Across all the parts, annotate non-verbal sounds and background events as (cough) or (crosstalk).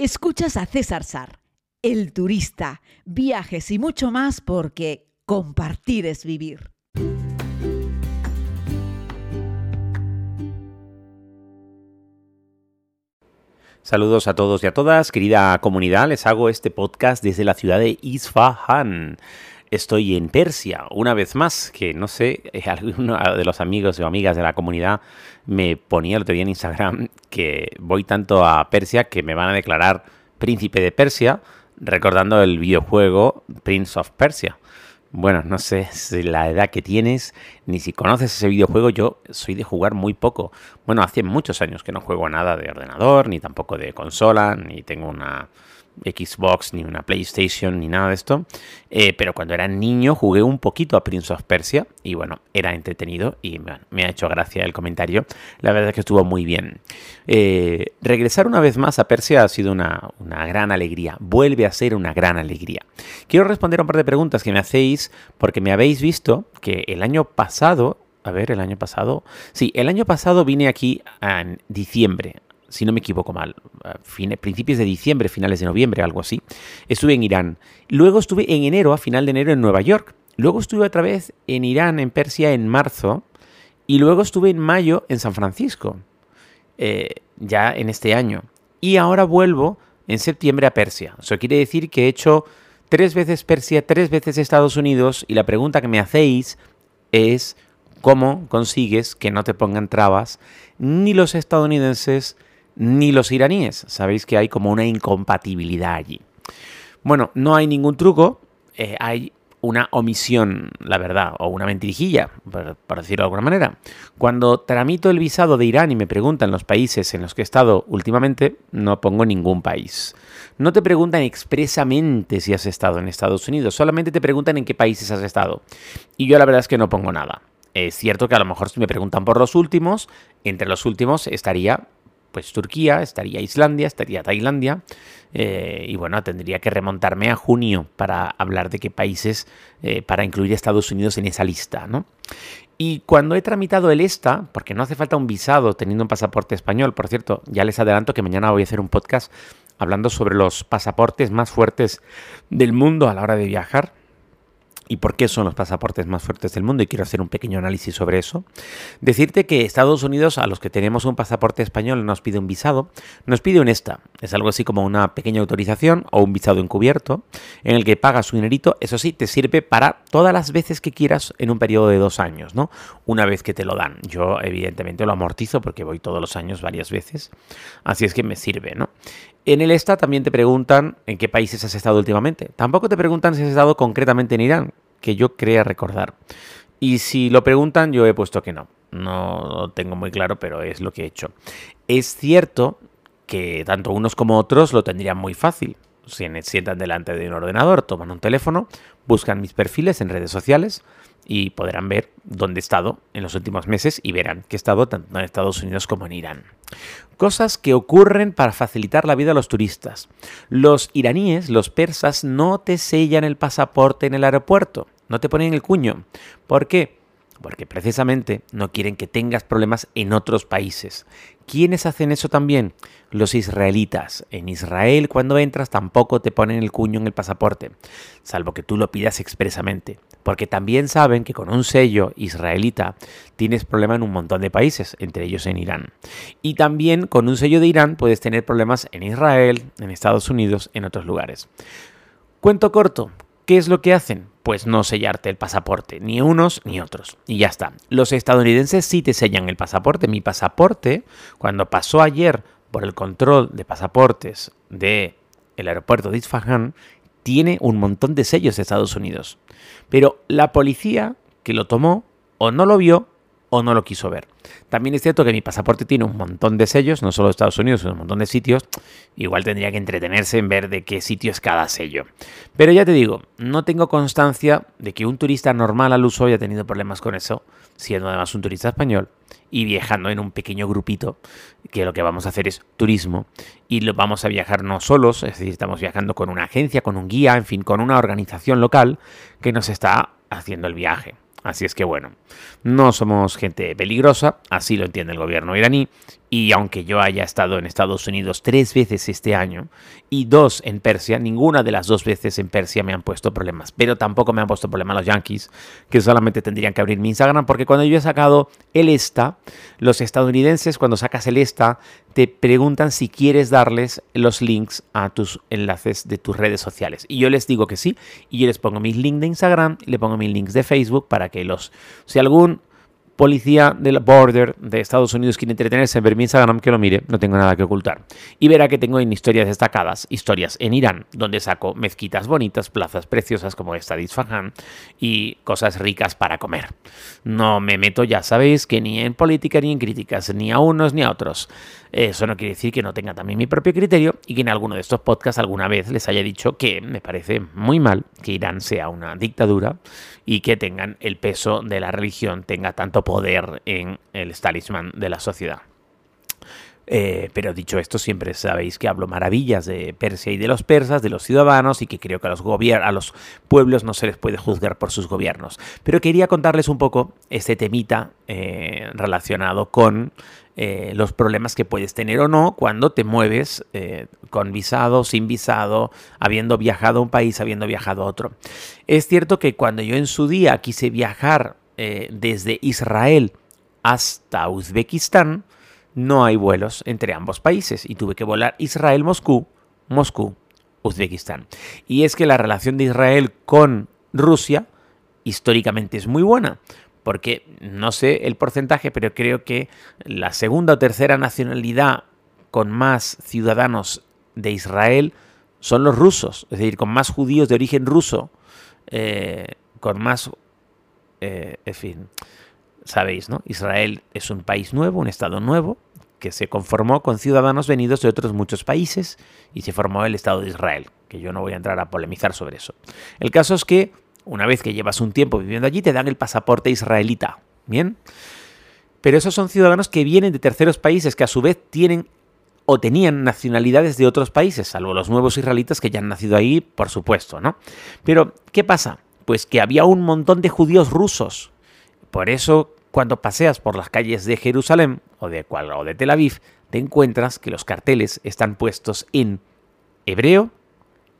Escuchas a César Sar, el turista, viajes y mucho más porque compartir es vivir. Saludos a todos y a todas, querida comunidad. Les hago este podcast desde la ciudad de Isfahan. Estoy en Persia, una vez más, que no sé, (laughs) alguno de los amigos o amigas de la comunidad me ponía el otro día en Instagram que voy tanto a Persia que me van a declarar príncipe de Persia, recordando el videojuego Prince of Persia. Bueno, no sé si la edad que tienes, ni si conoces ese videojuego, yo soy de jugar muy poco. Bueno, hace muchos años que no juego nada de ordenador, ni tampoco de consola, ni tengo una Xbox, ni una PlayStation, ni nada de esto. Eh, pero cuando era niño jugué un poquito a Prince of Persia y bueno, era entretenido y me ha hecho gracia el comentario. La verdad es que estuvo muy bien. Eh, regresar una vez más a Persia ha sido una, una gran alegría. Vuelve a ser una gran alegría. Quiero responder a un par de preguntas que me hacéis porque me habéis visto que el año pasado a ver, el año pasado. Sí, el año pasado vine aquí en diciembre, si no me equivoco mal, principios de diciembre, finales de noviembre, algo así, estuve en Irán. Luego estuve en enero, a final de enero, en Nueva York. Luego estuve otra vez en Irán, en Persia, en marzo. Y luego estuve en mayo en San Francisco, eh, ya en este año. Y ahora vuelvo en septiembre a Persia. Eso quiere decir que he hecho tres veces Persia, tres veces Estados Unidos. Y la pregunta que me hacéis es, ¿cómo consigues que no te pongan trabas ni los estadounidenses ni los iraníes. Sabéis que hay como una incompatibilidad allí. Bueno, no hay ningún truco, eh, hay una omisión, la verdad, o una mentirijilla, por, decirlo de alguna manera. Cuando tramito el visado de Irán y me preguntan los países en los que he estado últimamente, no pongo ningún país. No te preguntan expresamente si has estado en Estados Unidos, solamente te preguntan en qué países has estado. Y yo la verdad es que no pongo nada. Es cierto que a lo mejor si me preguntan por los últimos, entre los últimos estaría pues Turquía, estaría Islandia, estaría Tailandia. Eh, y bueno, tendría que remontarme a junio para hablar de qué países, eh, para incluir Estados Unidos en esa lista, ¿no? Y cuando he tramitado el ESTA, porque no hace falta un visado teniendo un pasaporte español, por cierto, ya les adelanto que mañana voy a hacer un podcast hablando sobre los pasaportes más fuertes del mundo a la hora de viajar y por qué son los pasaportes más fuertes del mundo y quiero hacer un pequeño análisis sobre eso. Decirte que Estados Unidos, a los que tenemos un pasaporte español, nos pide un visado, nos pide un ESTA. Es algo así como una pequeña autorización o un visado encubierto en el que pagas un dinerito. Eso sí, te sirve para todas las veces que quieras en un periodo de dos años, ¿no? Una vez que te lo dan. Yo evidentemente lo amortizo porque voy todos los años varias veces. Así es que me sirve, ¿no? En el ESTA también te preguntan en qué países has estado últimamente. Tampoco te preguntan si has estado concretamente en Irán, que yo crea recordar. Y si lo preguntan, yo he puesto que no. No lo tengo muy claro, pero es lo que he hecho. Es cierto que tanto unos como otros lo tendrían muy fácil. Se sientan delante de un ordenador, toman un teléfono, buscan mis perfiles en redes sociales y podrán ver dónde he estado en los últimos meses y verán que he estado tanto en Estados Unidos como en Irán. Cosas que ocurren para facilitar la vida a los turistas. Los iraníes, los persas, no te sellan el pasaporte en el aeropuerto, no te ponen el cuño. ¿Por qué? Porque precisamente no quieren que tengas problemas en otros países. ¿Quiénes hacen eso también? Los israelitas. En Israel cuando entras tampoco te ponen el cuño en el pasaporte, salvo que tú lo pidas expresamente. Porque también saben que con un sello israelita tienes problema en un montón de países, entre ellos en Irán. Y también con un sello de Irán puedes tener problemas en Israel, en Estados Unidos, en otros lugares. Cuento corto, ¿Qué es lo que hacen? Pues no sellarte el pasaporte, ni unos ni otros. Y ya está. Los estadounidenses sí te sellan el pasaporte. Mi pasaporte, cuando pasó ayer por el control de pasaportes del el aeropuerto de Isfahan, tiene un montón de sellos de Estados Unidos. Pero la policía que lo tomó o no lo vio o no lo quiso ver. También es cierto que mi pasaporte tiene un montón de sellos, no solo de Estados Unidos, sino un montón de sitios. Igual tendría que entretenerse en ver de qué sitio es cada sello. Pero ya te digo, no tengo constancia de que un turista normal al uso haya tenido problemas con eso, siendo además un turista español y viajando en un pequeño grupito, que lo que vamos a hacer es turismo y lo vamos a viajar no solos, es decir, estamos viajando con una agencia, con un guía, en fin, con una organización local que nos está haciendo el viaje. Así es que bueno, no somos gente peligrosa, así lo entiende el gobierno iraní, Y aunque yo haya estado en Estados Unidos tres veces este año y dos en Persia, ninguna de las dos veces en Persia me han puesto problemas. Pero tampoco me han puesto problemas los yankees, que solamente tendrían que abrir mi Instagram, porque cuando yo he sacado el ESTA, los estadounidenses, cuando sacas el ESTA, te preguntan si quieres darles los links a tus enlaces de tus redes sociales. Y yo les digo que sí, y yo les pongo mis links de Instagram, le pongo mis links de Facebook para que los, si algún policía del border de Estados Unidos quiere entretenerse en ver mi Instagram, que lo mire, no tengo nada que ocultar. Y verá que tengo en historias destacadas, historias en Irán, donde saco mezquitas bonitas, plazas preciosas como esta de Isfahan y cosas ricas para comer. No me meto, ya sabéis, que ni en política ni en críticas, ni a unos ni a otros. Eso no quiere decir que no tenga también mi propio criterio y que en alguno de estos podcasts alguna vez les haya dicho que me parece muy mal que Irán sea una dictadura y que tengan el peso de la religión, tenga tanto poder en el establishment de la sociedad. Eh, pero dicho esto, siempre sabéis que hablo maravillas de Persia y de los persas, de los ciudadanos, y que creo que a los, a los pueblos no se les puede juzgar por sus gobiernos. Pero quería contarles un poco este temita eh, relacionado con eh, los problemas que puedes tener o no cuando te mueves con visado, sin visado, habiendo viajado a un país, habiendo viajado a otro. Es cierto que cuando yo en su día quise viajar desde Israel hasta Uzbekistán, no hay vuelos entre ambos países y tuve que volar Israel-Moscú, Moscú-Uzbekistán. Y es que la relación de Israel con Rusia históricamente es muy buena, porque no sé el porcentaje, pero creo que la segunda o tercera nacionalidad con más ciudadanos de Israel son los rusos, es decir, con más judíos de origen ruso, eh, con más, eh, en fin, sabéis, ¿no? Israel es un país nuevo, un estado nuevo, que se conformó con ciudadanos venidos de otros muchos países y se formó el Estado de Israel, que yo no voy a entrar a polemizar sobre eso. El caso es que una vez que llevas un tiempo viviendo allí te dan el pasaporte israelita, ¿bien? Pero esos son ciudadanos que vienen de terceros países que a su vez tienen o tenían nacionalidades de otros países, salvo los nuevos israelitas que ya han nacido ahí, por supuesto, ¿no? Pero, ¿qué pasa? Pues que había un montón de judíos rusos. Por eso cuando paseas por las calles de Jerusalén o de, o de Tel Aviv, te encuentras que los carteles están puestos en hebreo,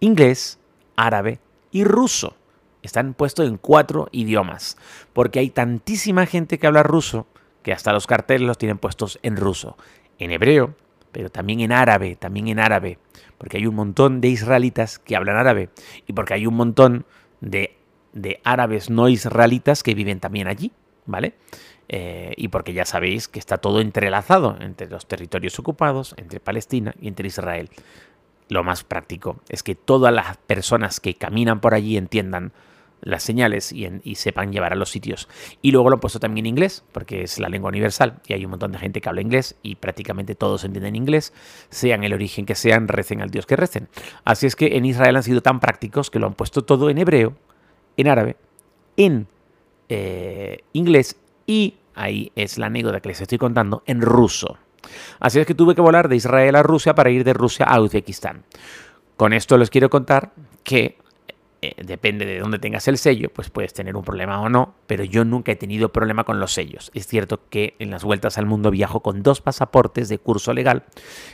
inglés, árabe y ruso. Están puestos en cuatro idiomas, porque hay tantísima gente que habla ruso que hasta los carteles los tienen puestos en ruso, en hebreo, pero también en árabe, también en árabe, porque hay un montón de israelitas que hablan árabe y porque hay un montón de, de árabes no israelitas que viven también allí. ¿vale? Eh, y porque ya sabéis que está todo entrelazado entre los territorios ocupados, entre Palestina y entre Israel. Lo más práctico es que todas las personas que caminan por allí entiendan las señales y, sepan llevar a los sitios. Y luego lo he puesto también en inglés, porque es la lengua universal y hay un montón de gente que habla inglés y prácticamente todos entienden inglés, sean el origen que sean, recen al Dios que recen. Así es que en Israel han sido tan prácticos que lo han puesto todo en hebreo, en árabe, en eh, inglés y, ahí es la anécdota que les estoy contando, en ruso. Así es que tuve que volar de Israel a Rusia para ir de Rusia a Uzbekistán. Con esto les quiero contar que eh, depende de dónde tengas el sello, pues puedes tener un problema o no, pero yo nunca he tenido problema con los sellos. Es cierto que en las vueltas al mundo viajo con dos pasaportes de curso legal.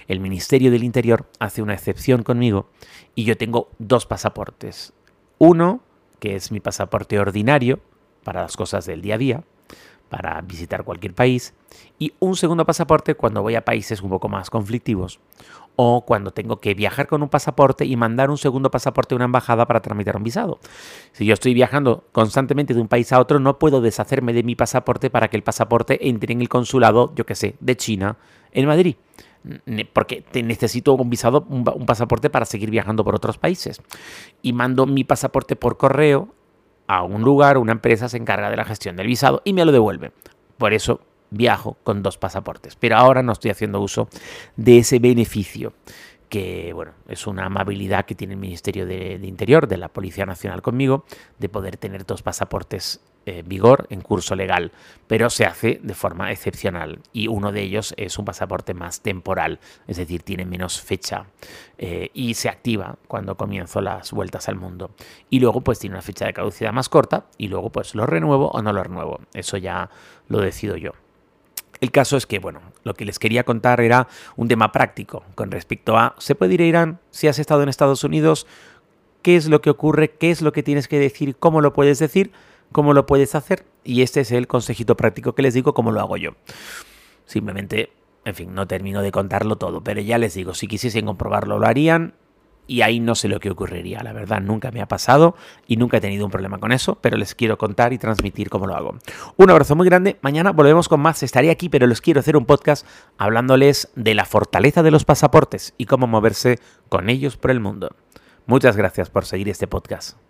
El Ministerio del Interior hace una excepción conmigo y yo tengo dos pasaportes. Uno, que es mi pasaporte ordinario, para las cosas del día a día, para visitar cualquier país, y un segundo pasaporte cuando voy a países un poco más conflictivos o cuando tengo que viajar con un pasaporte y mandar un segundo pasaporte a una embajada para tramitar un visado. Si yo estoy viajando constantemente de un país a otro, no puedo deshacerme de mi pasaporte para que el pasaporte entre en el consulado, yo que sé, de China en Madrid. Porque necesito un visado, un pasaporte para seguir viajando por otros países. Y mando mi pasaporte por correo a un lugar, una empresa se encarga de la gestión del visado y me lo devuelve. Por eso viajo con dos pasaportes. Pero ahora no estoy haciendo uso de ese beneficio que bueno, es una amabilidad que tiene el Ministerio de, Interior, de la Policía Nacional conmigo, de poder tener dos pasaportes en eh, vigor en curso legal, pero se hace de forma excepcional y uno de ellos es un pasaporte más temporal, es decir, tiene menos fecha eh, y se activa cuando comienzo las vueltas al mundo. Y luego pues tiene una fecha de caducidad más corta y luego pues lo renuevo o no lo renuevo, eso ya lo decido yo. El caso es que, bueno, lo que les quería contar era un tema práctico con respecto a, ¿se puede ir a Irán si has estado en Estados Unidos? ¿Qué es lo que ocurre? ¿Qué es lo que tienes que decir? ¿Cómo lo puedes decir? ¿Cómo lo puedes hacer? Y este es el consejito práctico que les digo, cómo lo hago yo. Simplemente, en fin, no termino de contarlo todo, pero ya les digo, si quisiesen comprobarlo, lo harían y ahí no sé lo que ocurriría, la verdad, nunca me ha pasado y nunca he tenido un problema con eso, pero les quiero contar y transmitir cómo lo hago. Un abrazo muy grande, mañana volvemos con más, estaré aquí, pero les quiero hacer un podcast hablándoles de la fortaleza de los pasaportes y cómo moverse con ellos por el mundo. Muchas gracias por seguir este podcast.